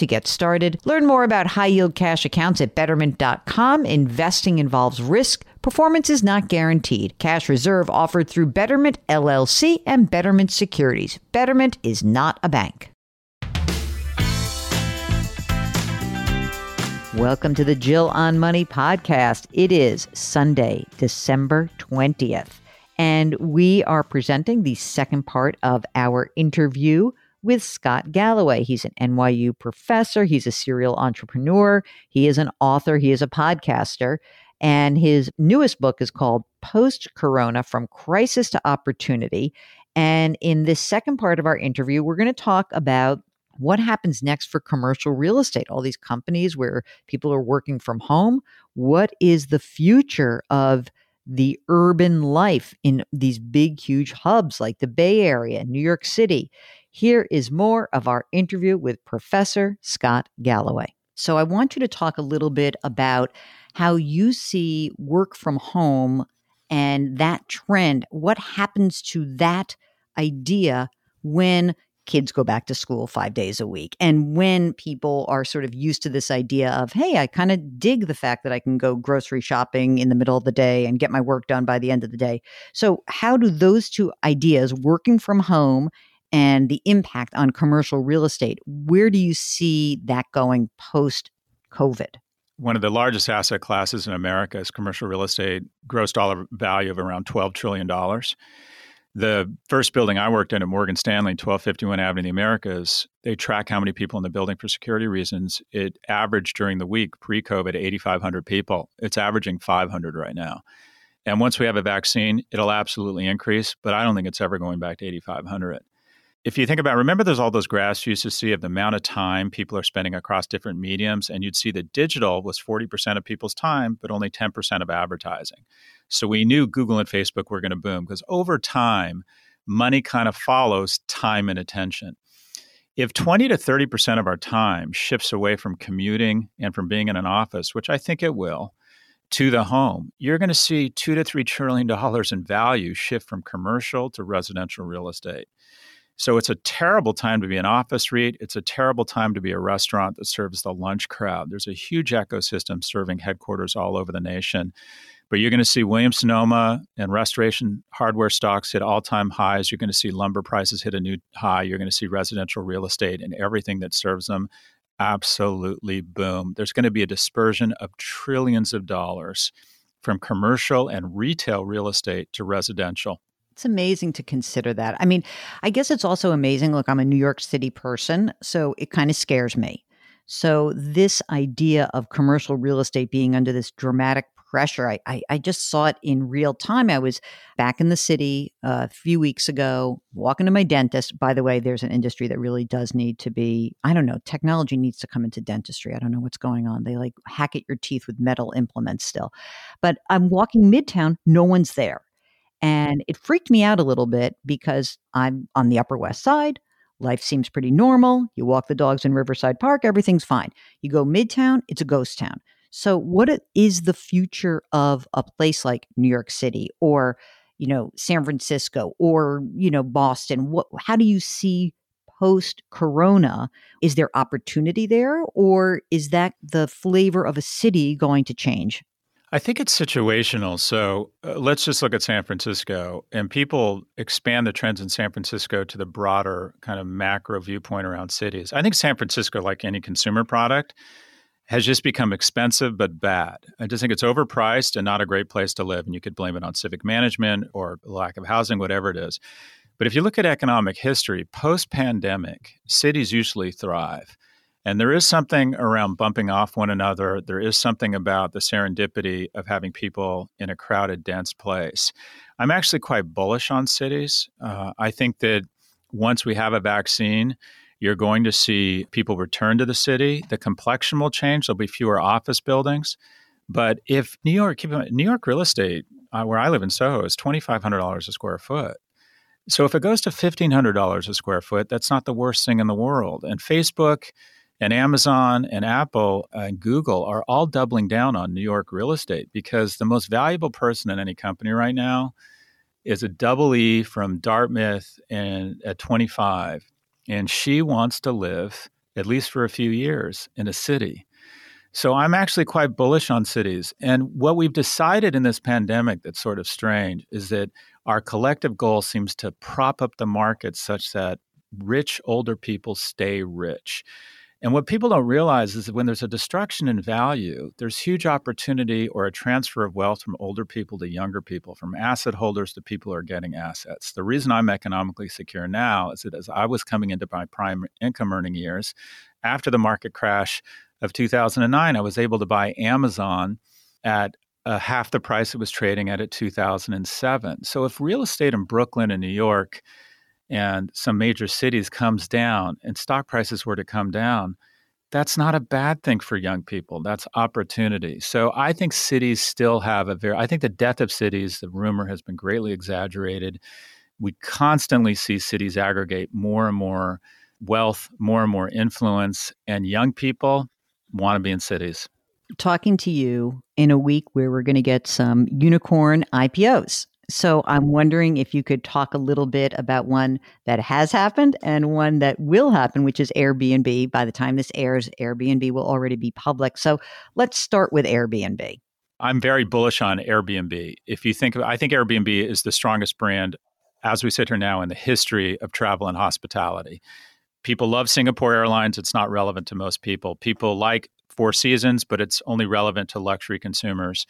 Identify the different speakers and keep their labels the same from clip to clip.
Speaker 1: to get started. Learn more about high yield cash accounts at betterment.com. Investing involves risk. Performance is not guaranteed. Cash reserve offered through Betterment LLC and Betterment Securities. Betterment is not a bank. Welcome to the Jill on Money podcast. It is Sunday, December 20th, and we are presenting the second part of our interview with Scott Galloway. He's an NYU professor, he's a serial entrepreneur, he is an author, he is a podcaster. And his newest book is called Post Corona From Crisis to Opportunity. And in this second part of our interview, we're going to talk about what happens next for commercial real estate, all these companies where people are working from home. What is the future of the urban life in these big, huge hubs like the Bay Area, New York City? Here is more of our interview with Professor Scott Galloway. So, I want you to talk a little bit about how you see work from home and that trend. What happens to that idea when kids go back to school five days a week. And when people are sort of used to this idea of, hey, I kind of dig the fact that I can go grocery shopping in the middle of the day and get my work done by the end of the day. So, how do those two ideas, working from home and the impact on commercial real estate, where do you see that going post COVID?
Speaker 2: One of the largest asset classes in America is commercial real estate, gross dollar value of around $12 trillion. The first building I worked in at Morgan Stanley, 1251 Avenue of the Americas, they track how many people in the building for security reasons. It averaged during the week pre COVID 8,500 people. It's averaging 500 right now. And once we have a vaccine, it'll absolutely increase, but I don't think it's ever going back to 8,500 if you think about remember there's all those graphs you used to see of the amount of time people are spending across different mediums and you'd see that digital was 40% of people's time but only 10% of advertising. So we knew google and facebook were going to boom because over time money kind of follows time and attention. If 20 to 30% of our time shifts away from commuting and from being in an office which i think it will to the home you're going to see 2 to 3 trillion dollars in value shift from commercial to residential real estate so it's a terrible time to be an office REIT. It's a terrible time to be a restaurant that serves the lunch crowd. There's a huge ecosystem serving headquarters all over the nation. But you're going to see Williams Sonoma and restoration hardware stocks hit all time highs. You're going to see lumber prices hit a new high. You're going to see residential real estate and everything that serves them absolutely boom. There's going to be a dispersion of trillions of dollars from commercial and retail real estate to residential.
Speaker 1: It's amazing to consider that. I mean, I guess it's also amazing. Look, I'm a New York City person, so it kind of scares me. So, this idea of commercial real estate being under this dramatic pressure, I, I, I just saw it in real time. I was back in the city uh, a few weeks ago, walking to my dentist. By the way, there's an industry that really does need to be, I don't know, technology needs to come into dentistry. I don't know what's going on. They like hack at your teeth with metal implements still. But I'm walking midtown, no one's there. And it freaked me out a little bit because I'm on the Upper West Side. Life seems pretty normal. You walk the dogs in Riverside Park, everything's fine. You go midtown, it's a ghost town. So, what is the future of a place like New York City or, you know, San Francisco or, you know, Boston? What, how do you see post corona? Is there opportunity there or is that the flavor of a city going to change?
Speaker 2: I think it's situational. So uh, let's just look at San Francisco, and people expand the trends in San Francisco to the broader kind of macro viewpoint around cities. I think San Francisco, like any consumer product, has just become expensive but bad. I just think it's overpriced and not a great place to live. And you could blame it on civic management or lack of housing, whatever it is. But if you look at economic history, post pandemic, cities usually thrive. And there is something around bumping off one another. There is something about the serendipity of having people in a crowded, dense place. I'm actually quite bullish on cities. Uh, I think that once we have a vaccine, you're going to see people return to the city. The complexion will change. There'll be fewer office buildings. But if New York, New York real estate, uh, where I live in Soho, is $2,500 a square foot. So if it goes to $1,500 a square foot, that's not the worst thing in the world. And Facebook, and Amazon and Apple and Google are all doubling down on New York real estate because the most valuable person in any company right now is a double E from Dartmouth and at 25 and she wants to live at least for a few years in a city. So I'm actually quite bullish on cities. And what we've decided in this pandemic that's sort of strange is that our collective goal seems to prop up the market such that rich older people stay rich. And what people don't realize is that when there's a destruction in value, there's huge opportunity or a transfer of wealth from older people to younger people, from asset holders to people who are getting assets. The reason I'm economically secure now is that as I was coming into my prime income earning years, after the market crash of 2009, I was able to buy Amazon at uh, half the price it was trading at at 2007. So if real estate in Brooklyn and New York and some major cities comes down and stock prices were to come down, that's not a bad thing for young people. That's opportunity. So I think cities still have a very, I think the death of cities, the rumor has been greatly exaggerated. We constantly see cities aggregate more and more wealth, more and more influence, and young people want to be in cities.
Speaker 1: Talking to you in a week where we're going to get some unicorn IPOs. So I'm wondering if you could talk a little bit about one that has happened and one that will happen, which is Airbnb. By the time this airs, Airbnb will already be public. So let's start with Airbnb.
Speaker 2: I'm very bullish on Airbnb. If you think I think Airbnb is the strongest brand as we sit here now in the history of travel and hospitality. People love Singapore Airlines. It's not relevant to most people. People like Four Seasons, but it's only relevant to luxury consumers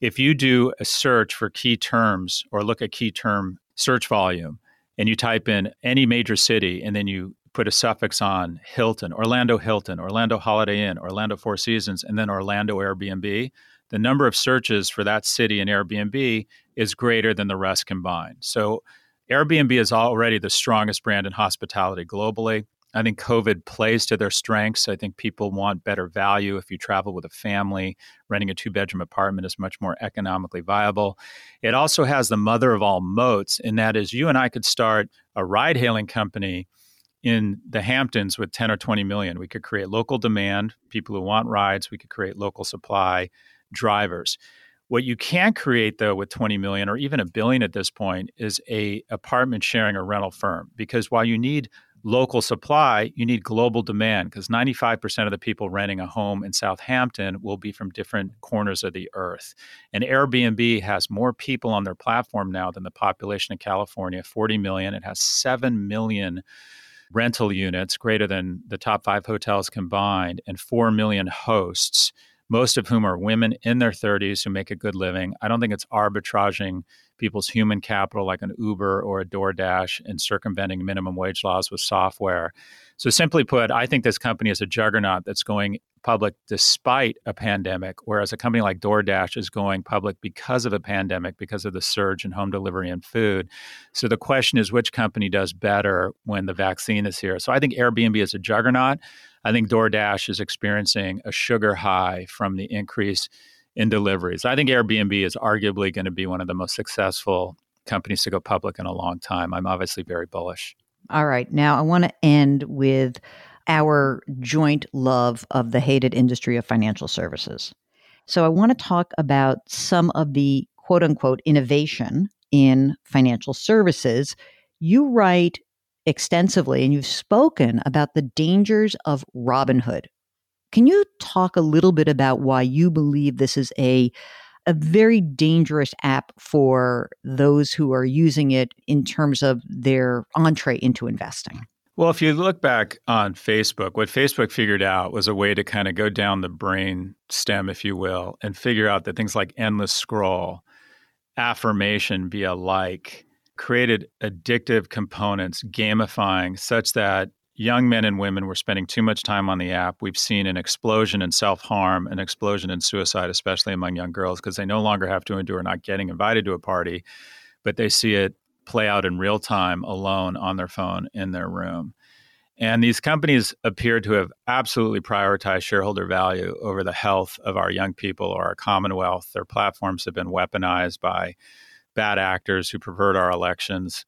Speaker 2: if you do a search for key terms or look at key term search volume and you type in any major city and then you put a suffix on Hilton, Orlando Hilton, Orlando Holiday Inn, Orlando Four Seasons, and then Orlando Airbnb, the number of searches for that city in Airbnb is greater than the rest combined. So Airbnb is already the strongest brand in hospitality globally. I think COVID plays to their strengths. I think people want better value. If you travel with a family, renting a two bedroom apartment is much more economically viable. It also has the mother of all moats, and that is you and I could start a ride hailing company in the Hamptons with 10 or 20 million. We could create local demand, people who want rides, we could create local supply, drivers. What you can't create though with 20 million or even a billion at this point is a apartment sharing or rental firm because while you need local supply, you need global demand because 95% of the people renting a home in Southampton will be from different corners of the earth. And Airbnb has more people on their platform now than the population of California 40 million. It has 7 million rental units, greater than the top five hotels combined, and 4 million hosts. Most of whom are women in their 30s who make a good living. I don't think it's arbitraging people's human capital like an Uber or a DoorDash and circumventing minimum wage laws with software. So, simply put, I think this company is a juggernaut that's going public despite a pandemic, whereas a company like DoorDash is going public because of a pandemic, because of the surge in home delivery and food. So, the question is which company does better when the vaccine is here? So, I think Airbnb is a juggernaut. I think DoorDash is experiencing a sugar high from the increase in deliveries. I think Airbnb is arguably going to be one of the most successful companies to go public in a long time. I'm obviously very bullish.
Speaker 1: All right. Now I want to end with our joint love of the hated industry of financial services. So I want to talk about some of the quote unquote innovation in financial services. You write extensively and you've spoken about the dangers of Robinhood, can you talk a little bit about why you believe this is a a very dangerous app for those who are using it in terms of their entree into investing?
Speaker 2: Well, if you look back on Facebook, what Facebook figured out was a way to kind of go down the brain stem, if you will, and figure out that things like endless scroll, affirmation via like, created addictive components, gamifying such that young men and women were spending too much time on the app. We've seen an explosion in self harm, an explosion in suicide, especially among young girls, because they no longer have to endure not getting invited to a party, but they see it play out in real time alone on their phone in their room. And these companies appear to have absolutely prioritized shareholder value over the health of our young people or our commonwealth. Their platforms have been weaponized by bad actors who pervert our elections.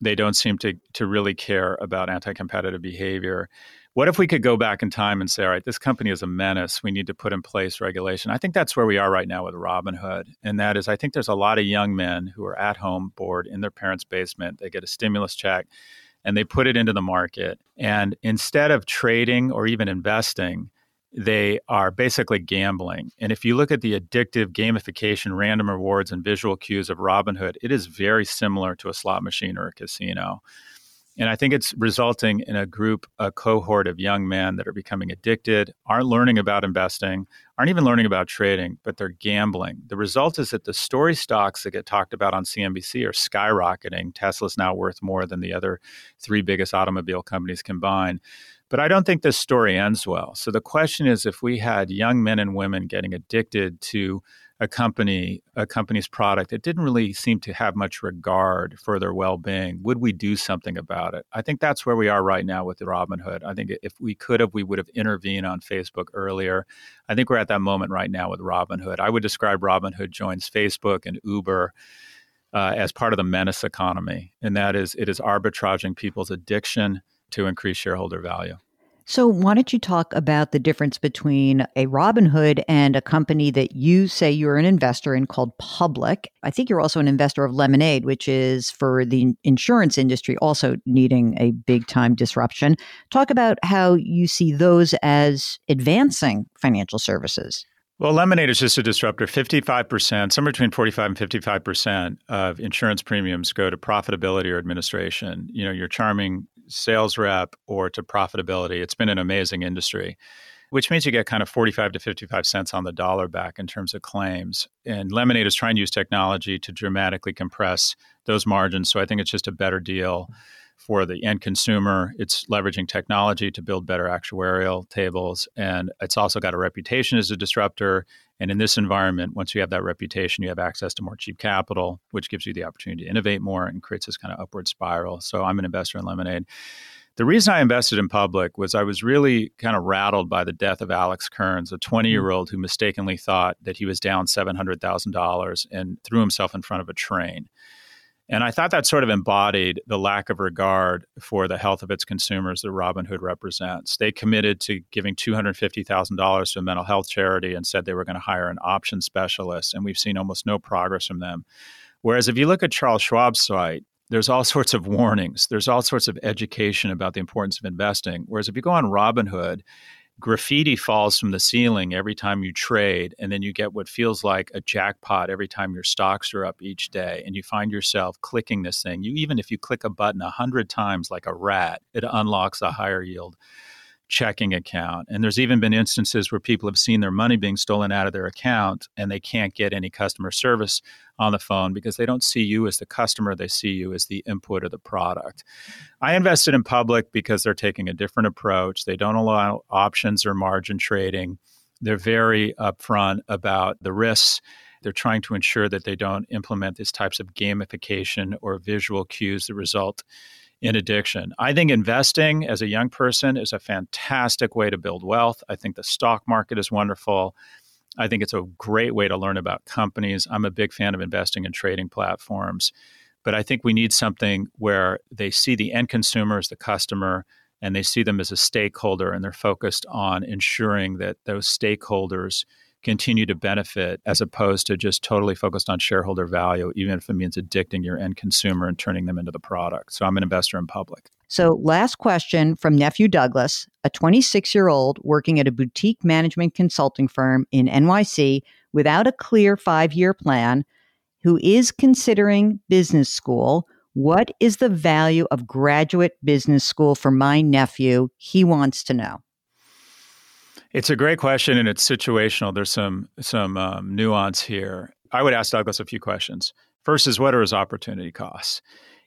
Speaker 2: They don't seem to, to really care about anti competitive behavior. What if we could go back in time and say, all right, this company is a menace. We need to put in place regulation. I think that's where we are right now with Robinhood. And that is, I think there's a lot of young men who are at home, bored in their parents' basement. They get a stimulus check and they put it into the market. And instead of trading or even investing, they are basically gambling. And if you look at the addictive gamification, random rewards, and visual cues of Robinhood, it is very similar to a slot machine or a casino. And I think it's resulting in a group, a cohort of young men that are becoming addicted, aren't learning about investing, aren't even learning about trading, but they're gambling. The result is that the story stocks that get talked about on CNBC are skyrocketing. Tesla's now worth more than the other three biggest automobile companies combined. But I don't think this story ends well. So the question is if we had young men and women getting addicted to a company a company's product that didn't really seem to have much regard for their well-being would we do something about it? I think that's where we are right now with robinhood. I think if we could have we would have intervened on facebook earlier. I think we're at that moment right now with robinhood. I would describe robinhood joins facebook and uber uh, as part of the menace economy and that is it is arbitraging people's addiction to increase shareholder value
Speaker 1: so, why don't you talk about the difference between a Robinhood and a company that you say you're an investor in called Public? I think you're also an investor of Lemonade, which is for the insurance industry also needing a big time disruption. Talk about how you see those as advancing financial services.
Speaker 2: Well, Lemonade is just a disruptor. 55%, somewhere between 45 and 55% of insurance premiums go to profitability or administration. You know, you're charming sales rep or to profitability. It's been an amazing industry, which means you get kind of 45 to 55 cents on the dollar back in terms of claims. And Lemonade is trying to use technology to dramatically compress those margins. So I think it's just a better deal for the end consumer. It's leveraging technology to build better actuarial tables. And it's also got a reputation as a disruptor. And in this environment, once you have that reputation, you have access to more cheap capital, which gives you the opportunity to innovate more and creates this kind of upward spiral. So I'm an investor in Lemonade. The reason I invested in public was I was really kind of rattled by the death of Alex Kearns, a mm-hmm. 20 year old who mistakenly thought that he was down $700,000 and threw himself in front of a train. And I thought that sort of embodied the lack of regard for the health of its consumers that Robinhood represents. They committed to giving $250,000 to a mental health charity and said they were going to hire an option specialist. And we've seen almost no progress from them. Whereas if you look at Charles Schwab's site, there's all sorts of warnings. There's all sorts of education about the importance of investing. Whereas if you go on Robinhood, graffiti falls from the ceiling every time you trade and then you get what feels like a jackpot every time your stocks are up each day and you find yourself clicking this thing. You even if you click a button a hundred times like a rat it unlocks a higher yield checking account. And there's even been instances where people have seen their money being stolen out of their account and they can't get any customer service on the phone because they don't see you as the customer, they see you as the input of the product. I invested in public because they're taking a different approach. They don't allow options or margin trading. They're very upfront about the risks. They're trying to ensure that they don't implement these types of gamification or visual cues that result in addiction. I think investing as a young person is a fantastic way to build wealth. I think the stock market is wonderful. I think it's a great way to learn about companies. I'm a big fan of investing in trading platforms, but I think we need something where they see the end consumer as the customer and they see them as a stakeholder and they're focused on ensuring that those stakeholders continue to benefit as opposed to just totally focused on shareholder value, even if it means addicting your end consumer and turning them into the product. So I'm an investor in public.
Speaker 1: So, last question from Nephew Douglas, a 26 year old working at a boutique management consulting firm in NYC without a clear five year plan, who is considering business school. What is the value of graduate business school for my nephew? He wants to know.
Speaker 2: It's a great question, and it's situational. There's some some um, nuance here. I would ask Douglas a few questions. First is what are his opportunity costs?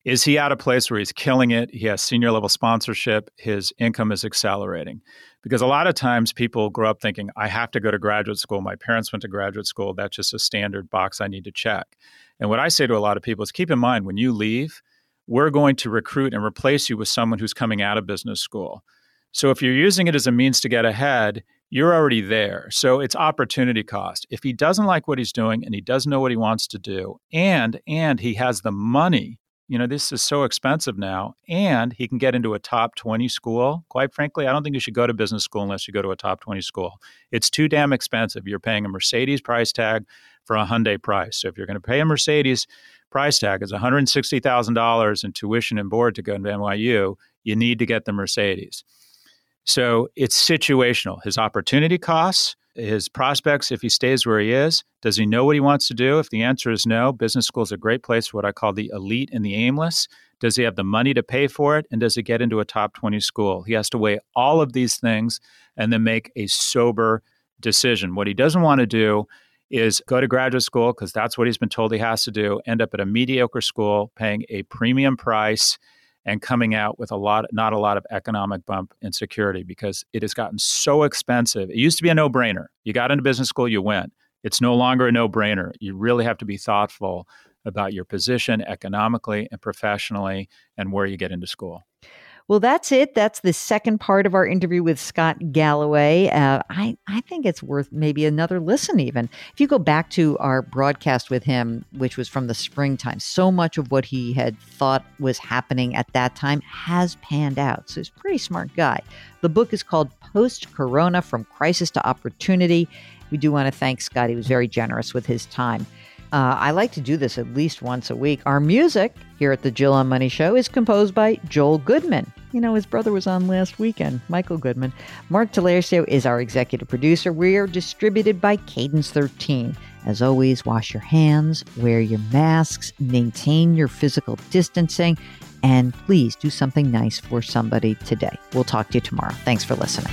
Speaker 2: Is he at a place where he's killing it? He has senior level sponsorship, his income is accelerating. Because a lot of times people grow up thinking, I have to go to graduate school. My parents went to graduate school. That's just a standard box I need to check. And what I say to a lot of people is keep in mind when you leave, we're going to recruit and replace you with someone who's coming out of business school. So if you're using it as a means to get ahead, you're already there. So it's opportunity cost. If he doesn't like what he's doing and he doesn't know what he wants to do and and he has the money you know, this is so expensive now, and he can get into a top 20 school. Quite frankly, I don't think you should go to business school unless you go to a top 20 school. It's too damn expensive. You're paying a Mercedes price tag for a Hyundai price. So if you're going to pay a Mercedes price tag, it's $160,000 in tuition and board to go to NYU, you need to get the Mercedes. So it's situational. His opportunity costs, his prospects if he stays where he is. Does he know what he wants to do? If the answer is no, business school is a great place for what I call the elite and the aimless. Does he have the money to pay for it? And does he get into a top 20 school? He has to weigh all of these things and then make a sober decision. What he doesn't want to do is go to graduate school because that's what he's been told he has to do, end up at a mediocre school paying a premium price and coming out with a lot not a lot of economic bump in security because it has gotten so expensive. It used to be a no-brainer. You got into business school you went. It's no longer a no-brainer. You really have to be thoughtful about your position economically and professionally and where you get into school
Speaker 1: well, that's it. That's the second part of our interview with Scott Galloway. Uh, I, I think it's worth maybe another listen, even. If you go back to our broadcast with him, which was from the springtime, so much of what he had thought was happening at that time has panned out. So he's a pretty smart guy. The book is called Post Corona From Crisis to Opportunity. We do want to thank Scott. He was very generous with his time. Uh, I like to do this at least once a week. Our music here at the Jill on Money Show is composed by Joel Goodman. You know, his brother was on last weekend, Michael Goodman. Mark Talercio is our executive producer. We are distributed by Cadence 13. As always, wash your hands, wear your masks, maintain your physical distancing, and please do something nice for somebody today. We'll talk to you tomorrow. Thanks for listening.